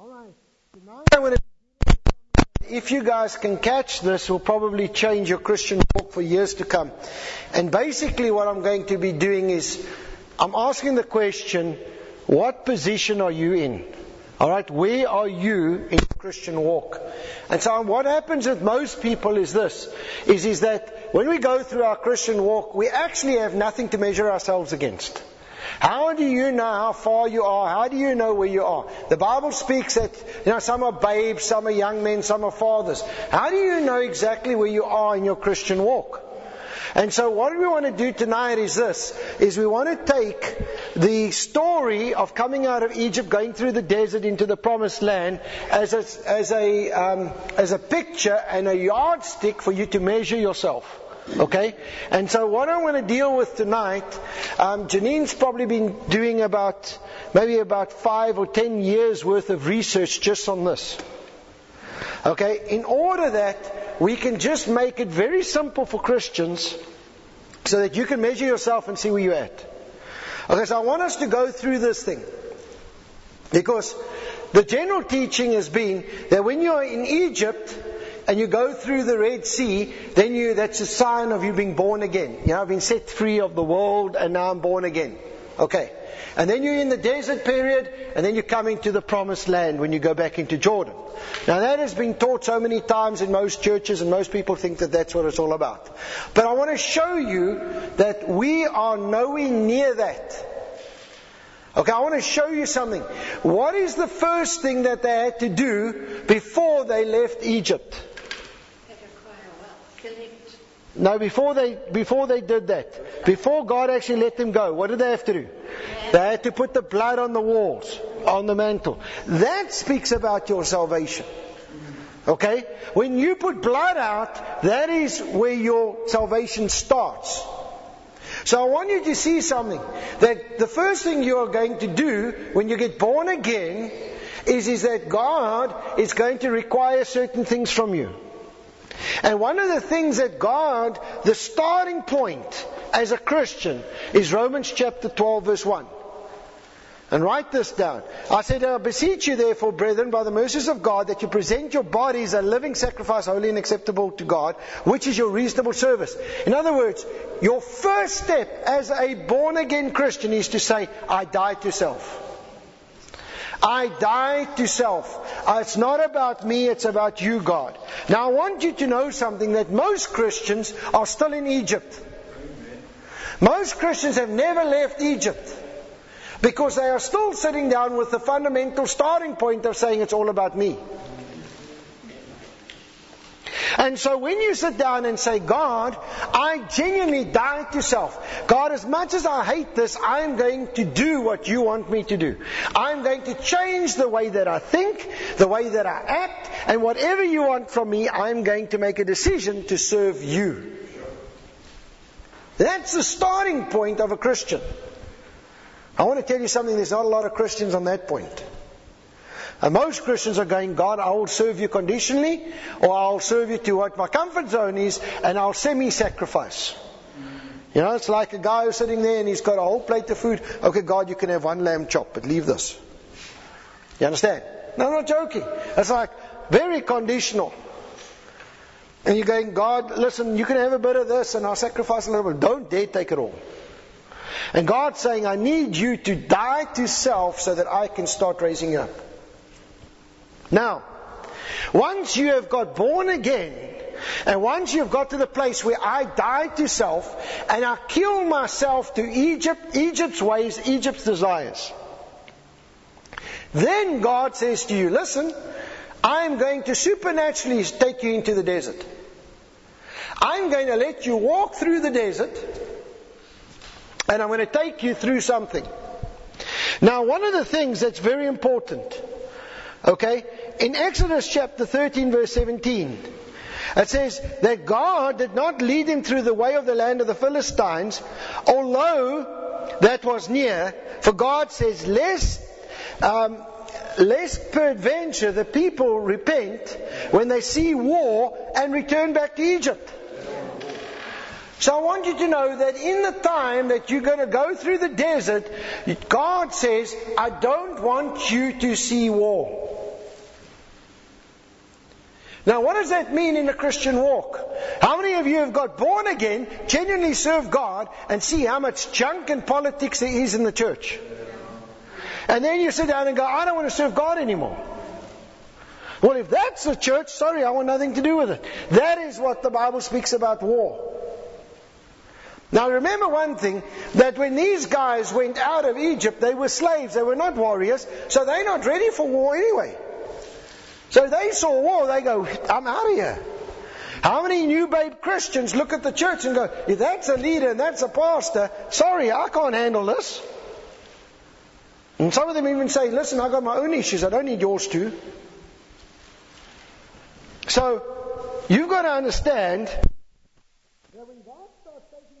Alright, tonight I want to if you guys can catch this, will probably change your Christian walk for years to come. And basically, what I'm going to be doing is I'm asking the question what position are you in? Alright, where are you in your Christian walk? And so what happens with most people is this, is, is that when we go through our Christian walk, we actually have nothing to measure ourselves against. How do you know how far you are? How do you know where you are? The Bible speaks that, you know, some are babes, some are young men, some are fathers. How do you know exactly where you are in your Christian walk? And so what we want to do tonight is this, is we want to take the story of coming out of Egypt, going through the desert into the promised land as a, as a, um, as a picture and a yardstick for you to measure yourself. Okay? And so what I want to deal with tonight, um, Janine's probably been doing about, maybe about five or ten years worth of research just on this. Okay? In order that we can just make it very simple for Christians so that you can measure yourself and see where you're at. Okay, so I want us to go through this thing. Because the general teaching has been that when you're in Egypt, and you go through the Red Sea, then you, that's a sign of you being born again. You know, I've been set free of the world and now I'm born again. Okay. And then you're in the desert period, and then you're coming to the promised land when you go back into Jordan. Now that has been taught so many times in most churches, and most people think that that's what it's all about. But I want to show you that we are nowhere near that. Okay, I want to show you something. What is the first thing that they had to do before they left Egypt? No, before they, before they did that, before God actually let them go, what did they have to do? They had to put the blood on the walls, on the mantle. That speaks about your salvation. Okay? When you put blood out, that is where your salvation starts. So I want you to see something. That the first thing you are going to do when you get born again is, is that God is going to require certain things from you. And one of the things that God, the starting point as a Christian, is Romans chapter 12 verse 1. And write this down. I said, I beseech you therefore, brethren, by the mercies of God, that you present your bodies a living sacrifice, holy and acceptable to God, which is your reasonable service. In other words, your first step as a born again Christian is to say, I die to self. I die to self. Uh, it's not about me, it's about you, God. Now I want you to know something that most Christians are still in Egypt. Most Christians have never left Egypt because they are still sitting down with the fundamental starting point of saying it's all about me. And so when you sit down and say, God, I genuinely die to self. God, as much as I hate this, I'm going to do what you want me to do. I'm going to change the way that I think, the way that I act, and whatever you want from me, I'm going to make a decision to serve you. That's the starting point of a Christian. I want to tell you something, there's not a lot of Christians on that point. And most Christians are going, God, I will serve you conditionally, or I'll serve you to what my comfort zone is, and I'll semi-sacrifice. You know, it's like a guy who's sitting there and he's got a whole plate of food. Okay, God, you can have one lamb chop, but leave this. You understand? No, I'm not joking. It's like very conditional. And you're going, God, listen, you can have a bit of this and I'll sacrifice a little bit. Don't dare take it all. And God's saying, I need you to die to self so that I can start raising you up. Now, once you have got born again, and once you've got to the place where I die to self and I kill myself to Egypt, Egypt's ways, Egypt's desires, then God says to you, listen, I'm going to supernaturally take you into the desert. I'm going to let you walk through the desert and I'm going to take you through something. Now, one of the things that's very important Okay? In Exodus chapter 13 verse 17, it says that God did not lead him through the way of the land of the Philistines, although that was near, for God says, lest, um, lest peradventure the people repent when they see war and return back to Egypt. So I want you to know that in the time that you're going to go through the desert, God says, I don't want you to see war. Now, what does that mean in a Christian walk? How many of you have got born again, genuinely serve God, and see how much junk and politics there is in the church? And then you sit down and go, I don't want to serve God anymore. Well, if that's the church, sorry, I want nothing to do with it. That is what the Bible speaks about war. Now remember one thing, that when these guys went out of Egypt, they were slaves, they were not warriors, so they're not ready for war anyway. So they saw war, they go, I'm out of here. How many new babe Christians look at the church and go, if that's a leader and that's a pastor, sorry, I can't handle this. And some of them even say, listen, I've got my own issues, I don't need yours too. So, you've got to understand that when God starts taking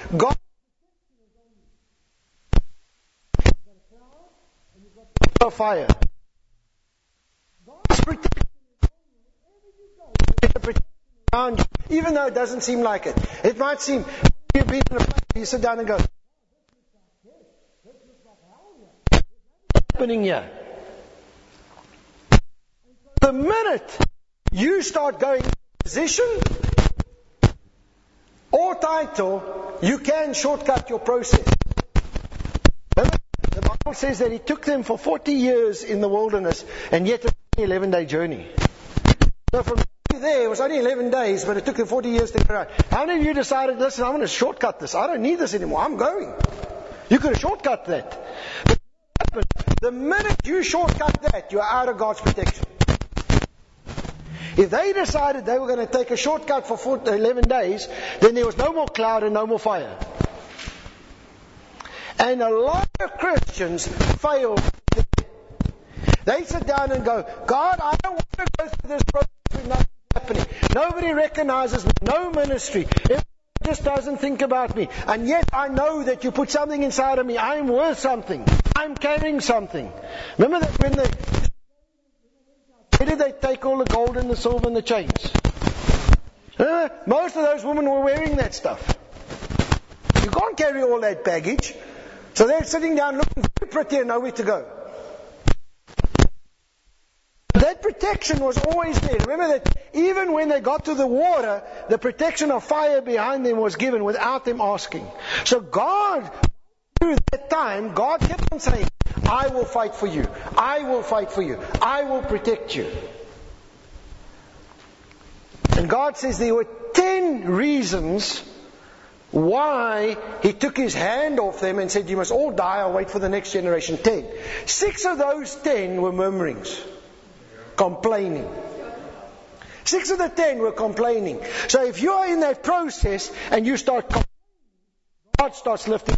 God a fire. God's protection is on you go. Protection around you, even though it doesn't seem like it. It might seem you've been in a place where you sit down and go, "What's happening here. The minute you start going position or title, you can shortcut your process. Remember, the Bible says that it took them for 40 years in the wilderness, and yet it was an 11 day journey. So from there, it was only 11 days, but it took them 40 years to get around. How many of you decided, listen, I'm going to shortcut this. I don't need this anymore. I'm going. You could have shortcut that. But the minute you shortcut that, you're out of God's protection. If they decided they were going to take a shortcut for 4, 11 days, then there was no more cloud and no more fire. And a lot of Christians fail. They sit down and go, God, I don't want to go through this process with nothing happening. Nobody recognizes me, no ministry. Everyone just doesn't think about me. And yet I know that you put something inside of me. I'm worth something. I'm carrying something. Remember that when where did they take all the gold and the silver and the chains? Most of those women were wearing that stuff. You can't carry all that baggage. So they're sitting down looking very pretty and nowhere to go. That protection was always there. Remember that even when they got to the water, the protection of fire behind them was given without them asking. So God, through that time, God kept on saying, I will fight for you. I will fight for you. I will protect you. And God says there were ten reasons why he took his hand off them and said, You must all die, I'll wait for the next generation. Ten. Six of those ten were murmurings, complaining. Six of the ten were complaining. So if you are in that process and you start complaining, God starts lifting.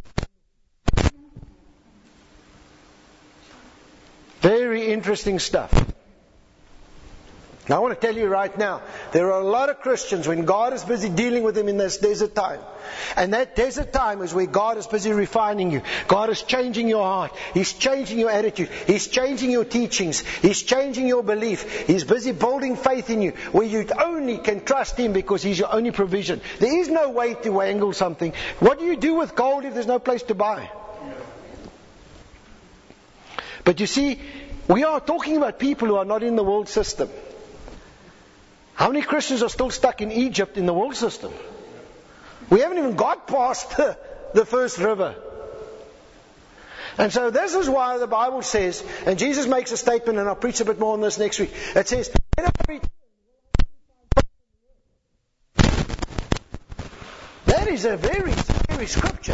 Very interesting stuff. Now I want to tell you right now, there are a lot of Christians when God is busy dealing with them in this desert time. And that desert time is where God is busy refining you. God is changing your heart. He's changing your attitude. He's changing your teachings. He's changing your belief. He's busy building faith in you where you only can trust Him because He's your only provision. There is no way to wangle something. What do you do with gold if there's no place to buy? But you see, we are talking about people who are not in the world system. How many Christians are still stuck in Egypt in the world system? We haven't even got past the, the first river. And so this is why the Bible says, and Jesus makes a statement, and I'll preach a bit more on this next week. It says, that is a very scary scripture.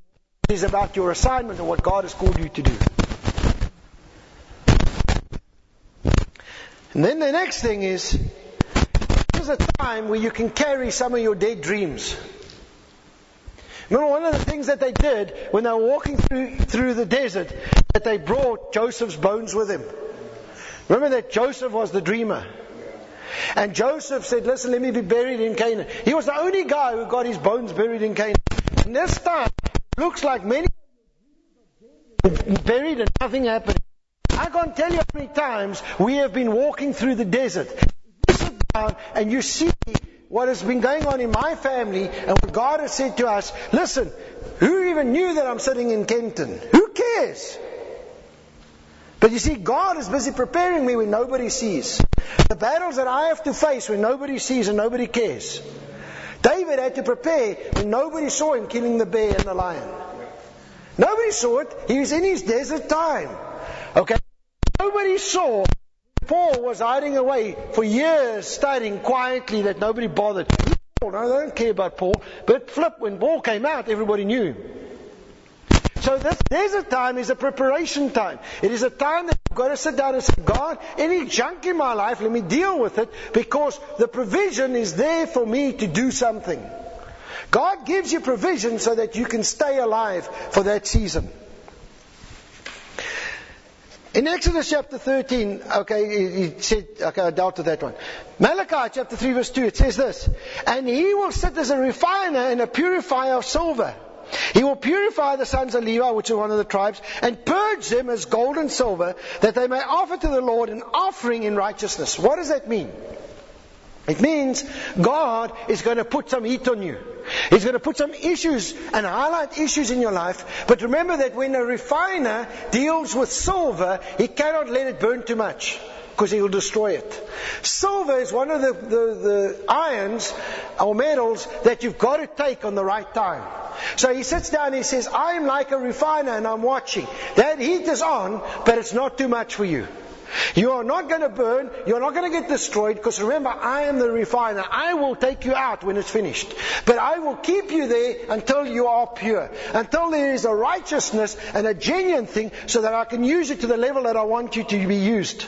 It is about your assignment and what God has called you to do. And then the next thing is, there's a time where you can carry some of your dead dreams. Remember one of the things that they did when they were walking through, through the desert, that they brought Joseph's bones with him. Remember that Joseph was the dreamer. And Joseph said, listen, let me be buried in Canaan. He was the only guy who got his bones buried in Canaan. And this time, looks like many buried and nothing happened. I can't tell you how many times we have been walking through the desert. You sit down and you see what has been going on in my family and what God has said to us. Listen, who even knew that I'm sitting in Kenton? Who cares? But you see, God is busy preparing me when nobody sees. The battles that I have to face when nobody sees and nobody cares. David had to prepare when nobody saw him killing the bear and the lion. Nobody saw it. He was in his desert time. Okay? Nobody saw Paul was hiding away for years studying quietly that nobody bothered. Paul, no, they don't care about Paul. But flip, when Paul came out, everybody knew him. So this desert time is a preparation time. It is a time that you've got to sit down and say, God, any junk in my life, let me deal with it because the provision is there for me to do something. God gives you provision so that you can stay alive for that season. In Exodus chapter 13, okay, he said, okay, I dealt with that one. Malachi chapter 3 verse 2, it says this, And he will sit as a refiner and a purifier of silver. He will purify the sons of Levi, which are one of the tribes, and purge them as gold and silver, that they may offer to the Lord an offering in righteousness. What does that mean? It means God is going to put some heat on you. He's going to put some issues and highlight issues in your life. But remember that when a refiner deals with silver, he cannot let it burn too much because he will destroy it. Silver is one of the, the, the irons or metals that you've got to take on the right time. So he sits down and he says, I'm like a refiner and I'm watching. That heat is on, but it's not too much for you. You are not going to burn. You're not going to get destroyed because remember, I am the refiner. I will take you out when it's finished. But I will keep you there until you are pure. Until there is a righteousness and a genuine thing so that I can use it to the level that I want you to be used.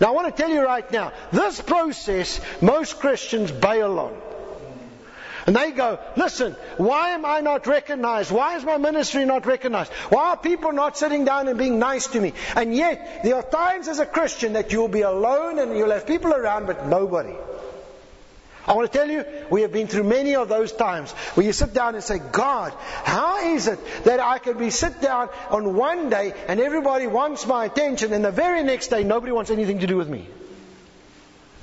Now I want to tell you right now, this process most Christians bail on. And they go, listen, why am I not recognized? Why is my ministry not recognized? Why are people not sitting down and being nice to me? And yet, there are times as a Christian that you'll be alone and you'll have people around but nobody. I want to tell you, we have been through many of those times where you sit down and say, God, how is it that I can be sit down on one day and everybody wants my attention and the very next day nobody wants anything to do with me?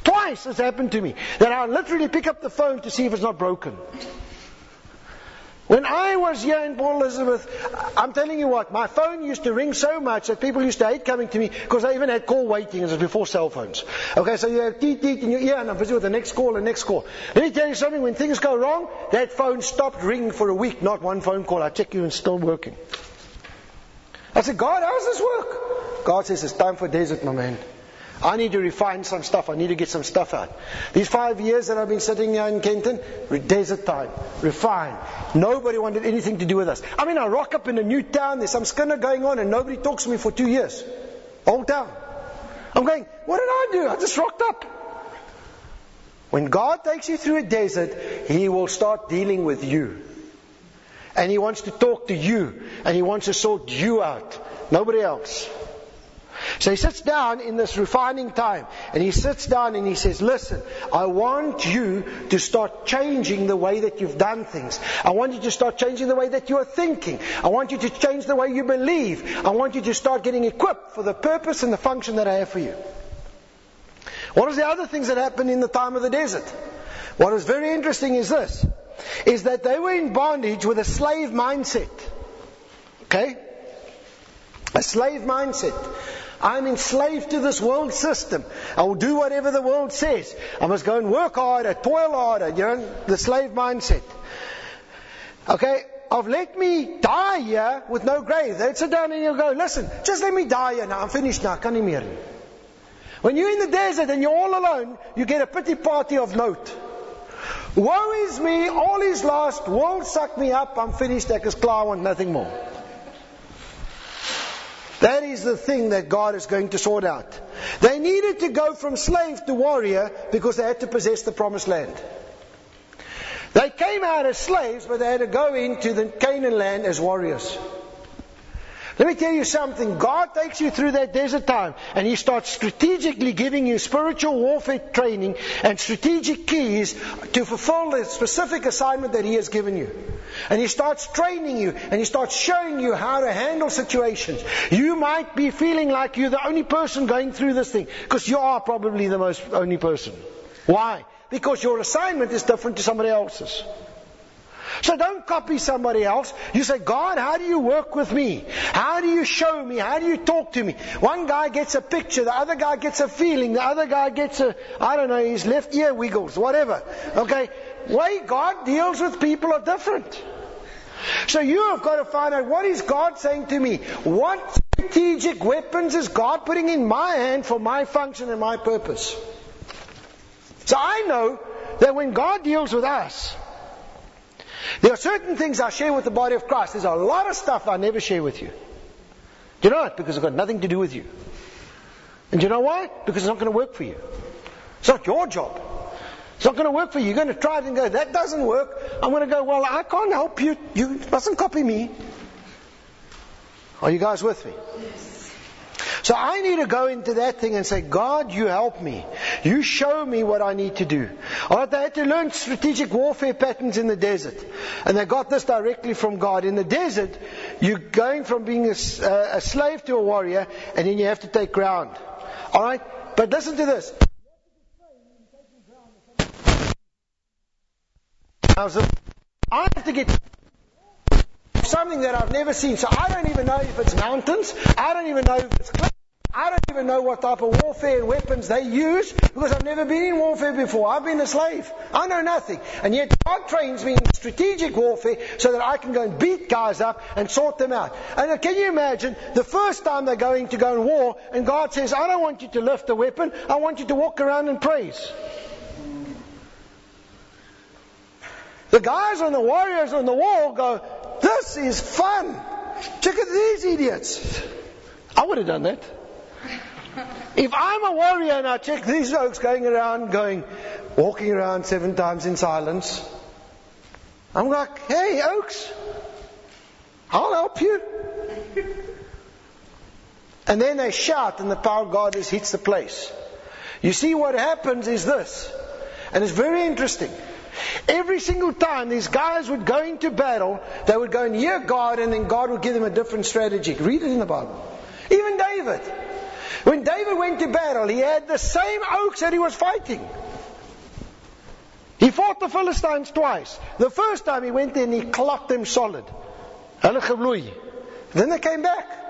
Twice has happened to me that I literally pick up the phone to see if it's not broken. When I was here in Port Elizabeth, I'm telling you what, my phone used to ring so much that people used to hate coming to me because I even had call waiting. It was before cell phones. Okay, so you have teet teet in your ear and I'm busy with the next call and next call. Let me tell you something, when things go wrong, that phone stopped ringing for a week, not one phone call. I check you and still working. I said, God, how does this work? God says, it's time for desert, my man. I need to refine some stuff. I need to get some stuff out. These five years that I've been sitting here in Kenton, desert time, refine. Nobody wanted anything to do with us. I mean, I rock up in a new town, there's some skinner going on, and nobody talks to me for two years. Whole town. I'm going, what did I do? I just rocked up. When God takes you through a desert, He will start dealing with you. And He wants to talk to you, and He wants to sort you out. Nobody else. So he sits down in this refining time and he sits down and he says, listen, I want you to start changing the way that you've done things. I want you to start changing the way that you are thinking. I want you to change the way you believe. I want you to start getting equipped for the purpose and the function that I have for you. What are the other things that happened in the time of the desert? What is very interesting is this, is that they were in bondage with a slave mindset. Okay? A slave mindset. I'm enslaved to this world system. I will do whatever the world says. I must go and work harder, toil harder, you know, the slave mindset. Okay? of let me die here with no grave. They'd sit down and you'll go, listen, just let me die here now. I'm finished now. Can you hear me? When you're in the desert and you're all alone, you get a pity party of note. Woe is me, all is lost, world suck me up, I'm finished, ek is want nothing more. That is the thing that God is going to sort out. They needed to go from slave to warrior because they had to possess the promised land. They came out as slaves, but they had to go into the Canaan land as warriors. Let me tell you something. God takes you through that desert time and He starts strategically giving you spiritual warfare training and strategic keys to fulfill the specific assignment that He has given you. And He starts training you and He starts showing you how to handle situations. You might be feeling like you're the only person going through this thing because you are probably the most only person. Why? Because your assignment is different to somebody else's. So don't copy somebody else. You say, God, how do you work with me? How do you show me? How do you talk to me? One guy gets a picture, the other guy gets a feeling, the other guy gets a, I don't know, his left ear wiggles, whatever. Okay? Way God deals with people are different. So you have got to find out what is God saying to me? What strategic weapons is God putting in my hand for my function and my purpose? So I know that when God deals with us, there are certain things I share with the body of Christ. There's a lot of stuff I never share with you. Do you know what? Because it's got nothing to do with you. And do you know why? Because it's not going to work for you. It's not your job. It's not going to work for you. You're going to try it and go, that doesn't work. I'm going to go, well, I can't help you. You mustn't copy me. Are you guys with me? So I need to go into that thing and say, God, you help me. You show me what I need to do. Alright, they had to learn strategic warfare patterns in the desert. And they got this directly from God. In the desert, you're going from being a, a slave to a warrior, and then you have to take ground. Alright? But listen to this. I have to get something that I've never seen. So I don't even know if it's mountains. I don't even know if it's. I don't even know what type of warfare and weapons they use because I've never been in warfare before. I've been a slave. I know nothing. And yet God trains me in strategic warfare so that I can go and beat guys up and sort them out. And uh, can you imagine the first time they're going to go in war and God says, I don't want you to lift a weapon. I want you to walk around and praise. The guys on the warriors on the wall go, this is fun. Check at these idiots. I would have done that. If I'm a warrior and I check these folks going around, going, walking around seven times in silence, I'm like, hey, Oaks, I'll help you. And then they shout, and the power of God just hits the place. You see, what happens is this, and it's very interesting. Every single time these guys would go into battle, they would go and hear God, and then God would give them a different strategy. Read it in the Bible. Even David. When David went to battle, he had the same oaks that he was fighting. He fought the Philistines twice. The first time he went in, he clocked them solid. Then they came back.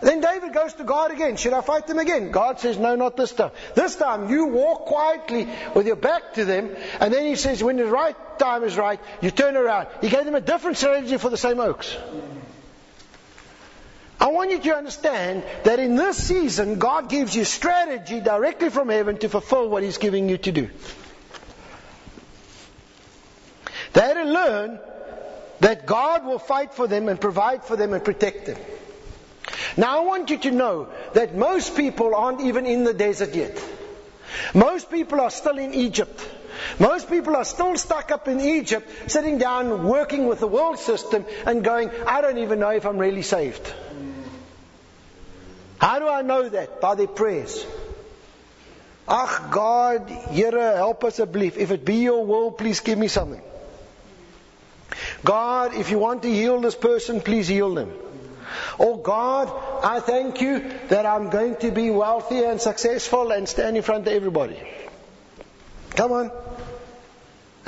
Then David goes to God again. Should I fight them again? God says, No, not this time. This time you walk quietly with your back to them, and then he says, When the right time is right, you turn around. He gave them a different strategy for the same oaks. I want you to understand that in this season, God gives you strategy directly from heaven to fulfill what He's giving you to do. They had to learn that God will fight for them and provide for them and protect them. Now I want you to know that most people aren't even in the desert yet. Most people are still in Egypt. Most people are still stuck up in Egypt, sitting down, working with the world system, and going, I don't even know if I'm really saved. How do I know that? By their prayers. Ach God, Here, help us believe. If it be your will, please give me something. God, if you want to heal this person, please heal them. Oh God, I thank you that I'm going to be wealthy and successful and stand in front of everybody. Come on.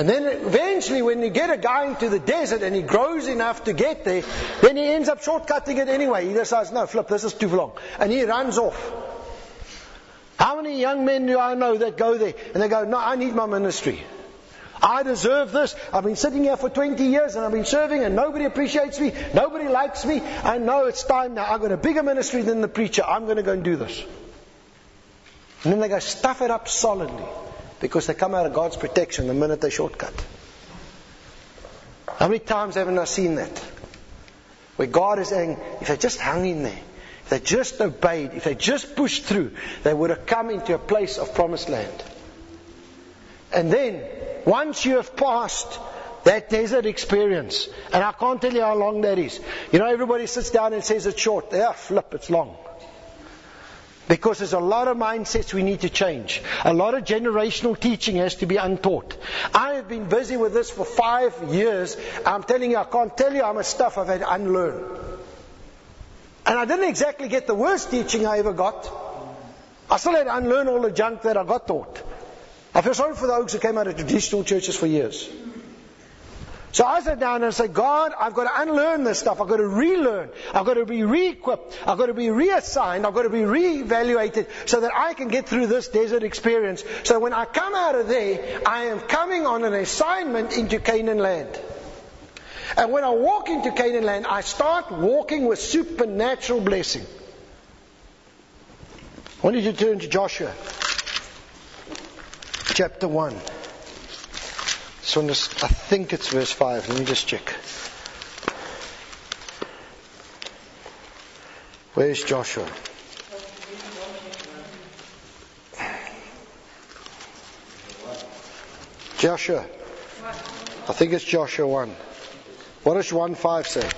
And then eventually, when you get a guy into the desert and he grows enough to get there, then he ends up shortcutting it anyway. He decides, no, flip, this is too long. And he runs off. How many young men do I know that go there and they go, no, I need my ministry. I deserve this. I've been sitting here for 20 years and I've been serving and nobody appreciates me. Nobody likes me. I know it's time now. I've got a bigger ministry than the preacher. I'm going to go and do this. And then they go stuff it up solidly because they come out of God's protection the minute they shortcut. How many times haven't I seen that? Where God is saying, if they just hung in there, if they just obeyed, if they just pushed through, they would have come into a place of promised land. And then, once you have passed that desert experience, and I can't tell you how long that is. You know, everybody sits down and says it's short. Yeah, flip, it's long. Because there's a lot of mindsets we need to change. A lot of generational teaching has to be untaught. I have been busy with this for five years. I'm telling you, I can't tell you how much stuff I've had unlearn. And I didn't exactly get the worst teaching I ever got. I still had to unlearn all the junk that I got taught. I feel sorry for the oaks who came out of traditional churches for years. So I sat down and I said, God, I've got to unlearn this stuff. I've got to relearn. I've got to be re-equipped. I've got to be reassigned. I've got to be re-evaluated so that I can get through this desert experience. So when I come out of there, I am coming on an assignment into Canaan land. And when I walk into Canaan land, I start walking with supernatural blessing. I want you to turn to Joshua chapter 1. So I think it's verse 5. Let me just check. Where's Joshua? Joshua. I think it's Joshua 1. What does 1 5 say?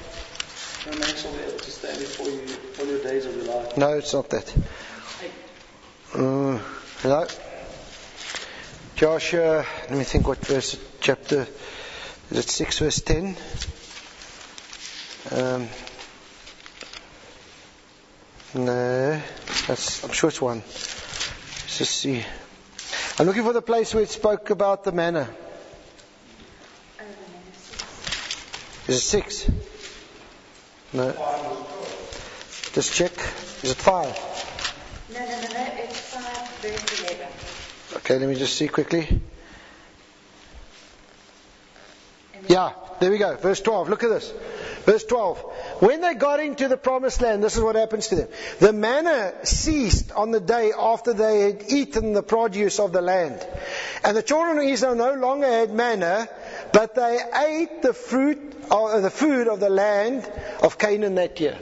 No, it's not that. Uh, no. Joshua, let me think what verse, chapter, is it 6 verse 10? Um, no, that's, I'm sure it's one. Let's just see. I'm looking for the place where it spoke about the manna. Is it 6? No. Just check. Is it 5? No, no, no, no, it's 5 verse 11. Okay, let me just see quickly. Yeah, there we go. Verse 12. Look at this. Verse 12. When they got into the promised land, this is what happens to them. The manna ceased on the day after they had eaten the produce of the land. And the children of Israel no longer had manna, but they ate the fruit of the food of the land of Canaan that year.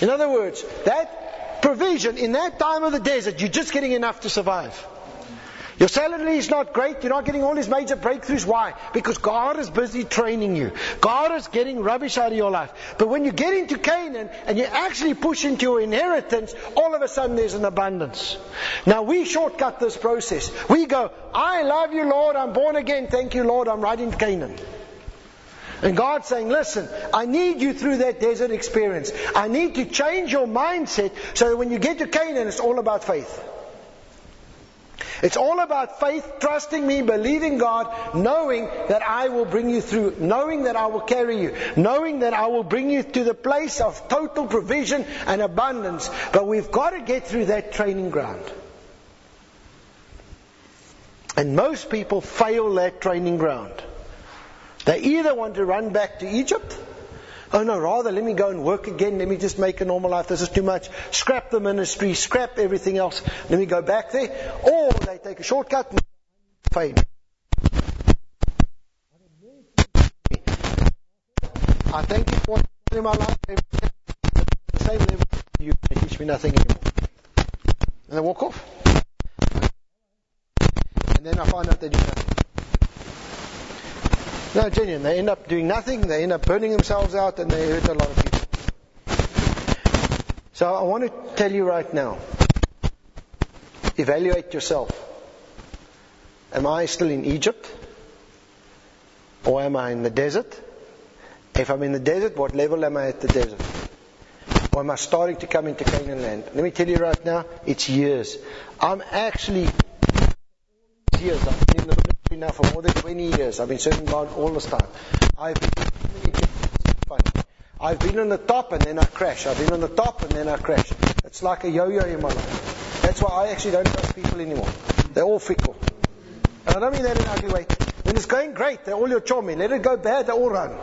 In other words, that provision in that time of the desert, you're just getting enough to survive. Your salary is not great. You're not getting all these major breakthroughs. Why? Because God is busy training you. God is getting rubbish out of your life. But when you get into Canaan and you actually push into your inheritance, all of a sudden there's an abundance. Now we shortcut this process. We go, I love you, Lord. I'm born again. Thank you, Lord. I'm right in Canaan. And God's saying, listen, I need you through that desert experience. I need to change your mindset so that when you get to Canaan, it's all about faith. It's all about faith, trusting me, believing God, knowing that I will bring you through, knowing that I will carry you, knowing that I will bring you to the place of total provision and abundance. But we've got to get through that training ground. And most people fail that training ground. They either want to run back to Egypt Oh no, rather let me go and work again. Let me just make a normal life. This is too much. Scrap the ministry, scrap everything else. Let me go back there. Or they take a shortcut and fame. I thank you for in my life. The same level you teach me nothing anymore. And they walk off. And then I find out they do nothing. No, genuine. They end up doing nothing. They end up burning themselves out, and they hurt a lot of people. So I want to tell you right now. Evaluate yourself. Am I still in Egypt? Or am I in the desert? If I'm in the desert, what level am I at the desert? Or am I starting to come into Canaan land? Let me tell you right now, it's years. I'm actually ministry now for more than 20 years. I've been serving God all this time. I've been, I've been on the top and then I crash. I've been on the top and then I crash. It's like a yo-yo in my life. That's why I actually don't trust people anymore. They're all fickle. And I don't mean that in an ugly way. When it's going great, they're all your chummy. Let it go bad, they all run.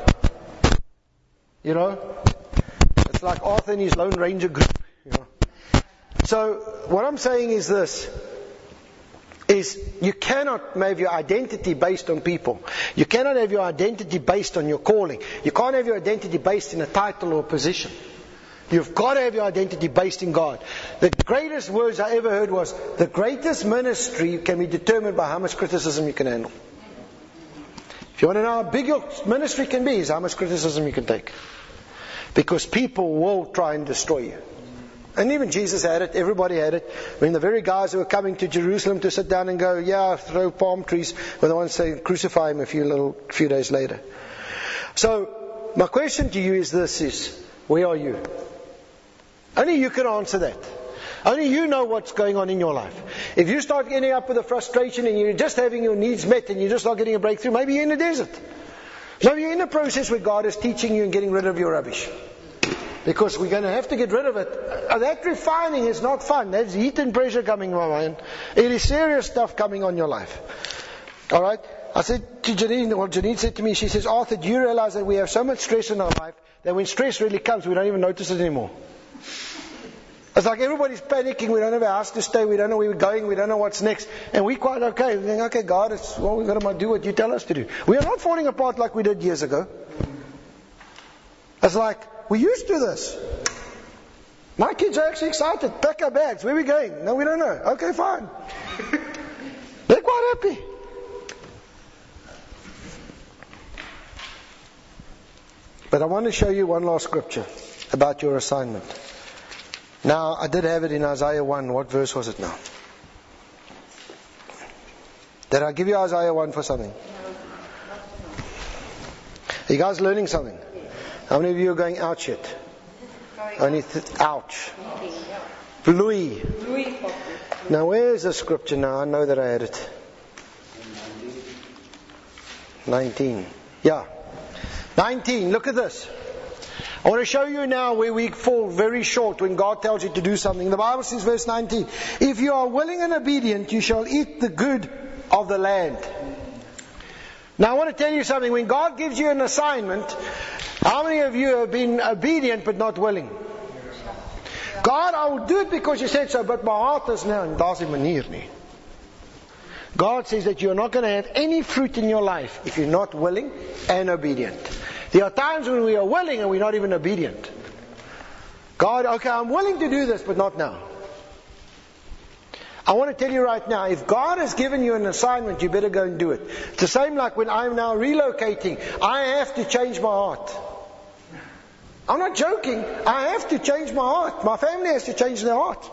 You know? It's like Arthur and his Lone Ranger group. You know? So, what I'm saying is this is you cannot have your identity based on people. You cannot have your identity based on your calling. You can't have your identity based in a title or a position. You've got to have your identity based in God. The greatest words I ever heard was the greatest ministry can be determined by how much criticism you can handle. If you want to know how big your ministry can be, is how much criticism you can take. Because people will try and destroy you. And even Jesus had it, everybody had it. When the very guys who were coming to Jerusalem to sit down and go, yeah, throw palm trees, were the ones saying, crucify him a few little, few days later. So, my question to you is this is, where are you? Only you can answer that. Only you know what's going on in your life. If you start getting up with a frustration and you're just having your needs met and you're just not getting a breakthrough, maybe you're in the desert. Maybe you're in a process where God is teaching you and getting rid of your rubbish. Because we're going to have to get rid of it. Uh, that refining is not fun. There's heat and pressure coming, man. It is serious stuff coming on your life. Alright? I said to Janine, well, Janine said to me, she says, Arthur, do you realize that we have so much stress in our life that when stress really comes, we don't even notice it anymore? It's like everybody's panicking. We don't have a house to stay. We don't know where we're going. We don't know what's next. And we're quite okay. We're think, okay, God, it's, well, we've got to do what you tell us to do. We are not falling apart like we did years ago. It's like, we're used to this. My kids are actually excited. Pack our bags. Where are we going? No, we don't know. Okay, fine. They're quite happy. But I want to show you one last scripture about your assignment. Now, I did have it in Isaiah 1. What verse was it now? Did I give you Isaiah 1 for something? Are you guys learning something? How many of you are going out yet? Only th- ouch. Louis. Now, where is the scripture now? I know that I had it. 19. Yeah. 19. Look at this. I want to show you now where we fall very short when God tells you to do something. The Bible says, verse 19, if you are willing and obedient, you shall eat the good of the land. Now I want to tell you something. When God gives you an assignment, how many of you have been obedient but not willing? God, I will do it because you said so, but my heart is now in daardie manier nie. God says that you're not going to have any fruit in your life if you're not willing and obedient. There are times when we are willing and we're not even obedient. God, okay, I'm willing to do this, but not now. I want to tell you right now, if God has given you an assignment, you better go and do it. It's the same like when I'm now relocating. I have to change my heart. I'm not joking. I have to change my heart. My family has to change their heart.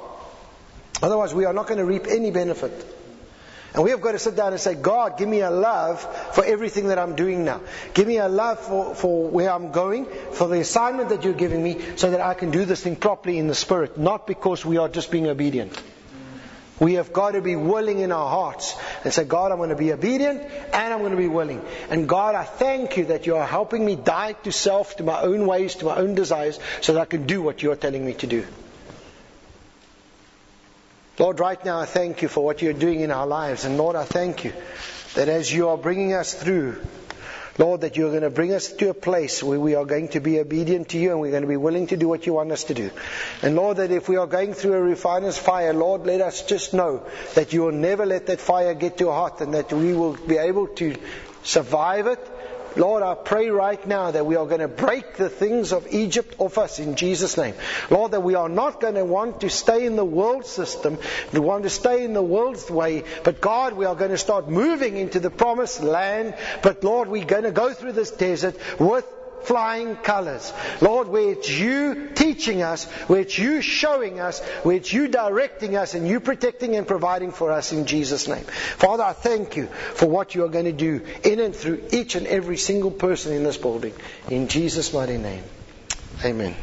Otherwise, we are not going to reap any benefit. And we have got to sit down and say, God, give me a love for everything that I'm doing now. Give me a love for, for where I'm going, for the assignment that you're giving me, so that I can do this thing properly in the Spirit, not because we are just being obedient. We have got to be willing in our hearts and say, God, I'm going to be obedient and I'm going to be willing. And God, I thank you that you are helping me die to self, to my own ways, to my own desires, so that I can do what you're telling me to do. Lord, right now I thank you for what you're doing in our lives. And Lord, I thank you that as you are bringing us through, Lord, that you're going to bring us to a place where we are going to be obedient to you and we're going to be willing to do what you want us to do. And Lord, that if we are going through a refiner's fire, Lord, let us just know that you will never let that fire get too hot and that we will be able to survive it Lord, I pray right now that we are going to break the things of Egypt off us in Jesus' name. Lord, that we are not going to want to stay in the world system, we want to stay in the world's way, but God, we are going to start moving into the promised land. But Lord, we're going to go through this desert with flying colors. Lord, where it's you teaching us, where it's you showing us, where it's you directing us and you protecting and providing for us in Jesus' name. Father, I thank you for what you are going to do in and through each and every single person in this building. In Jesus' mighty name. Amen.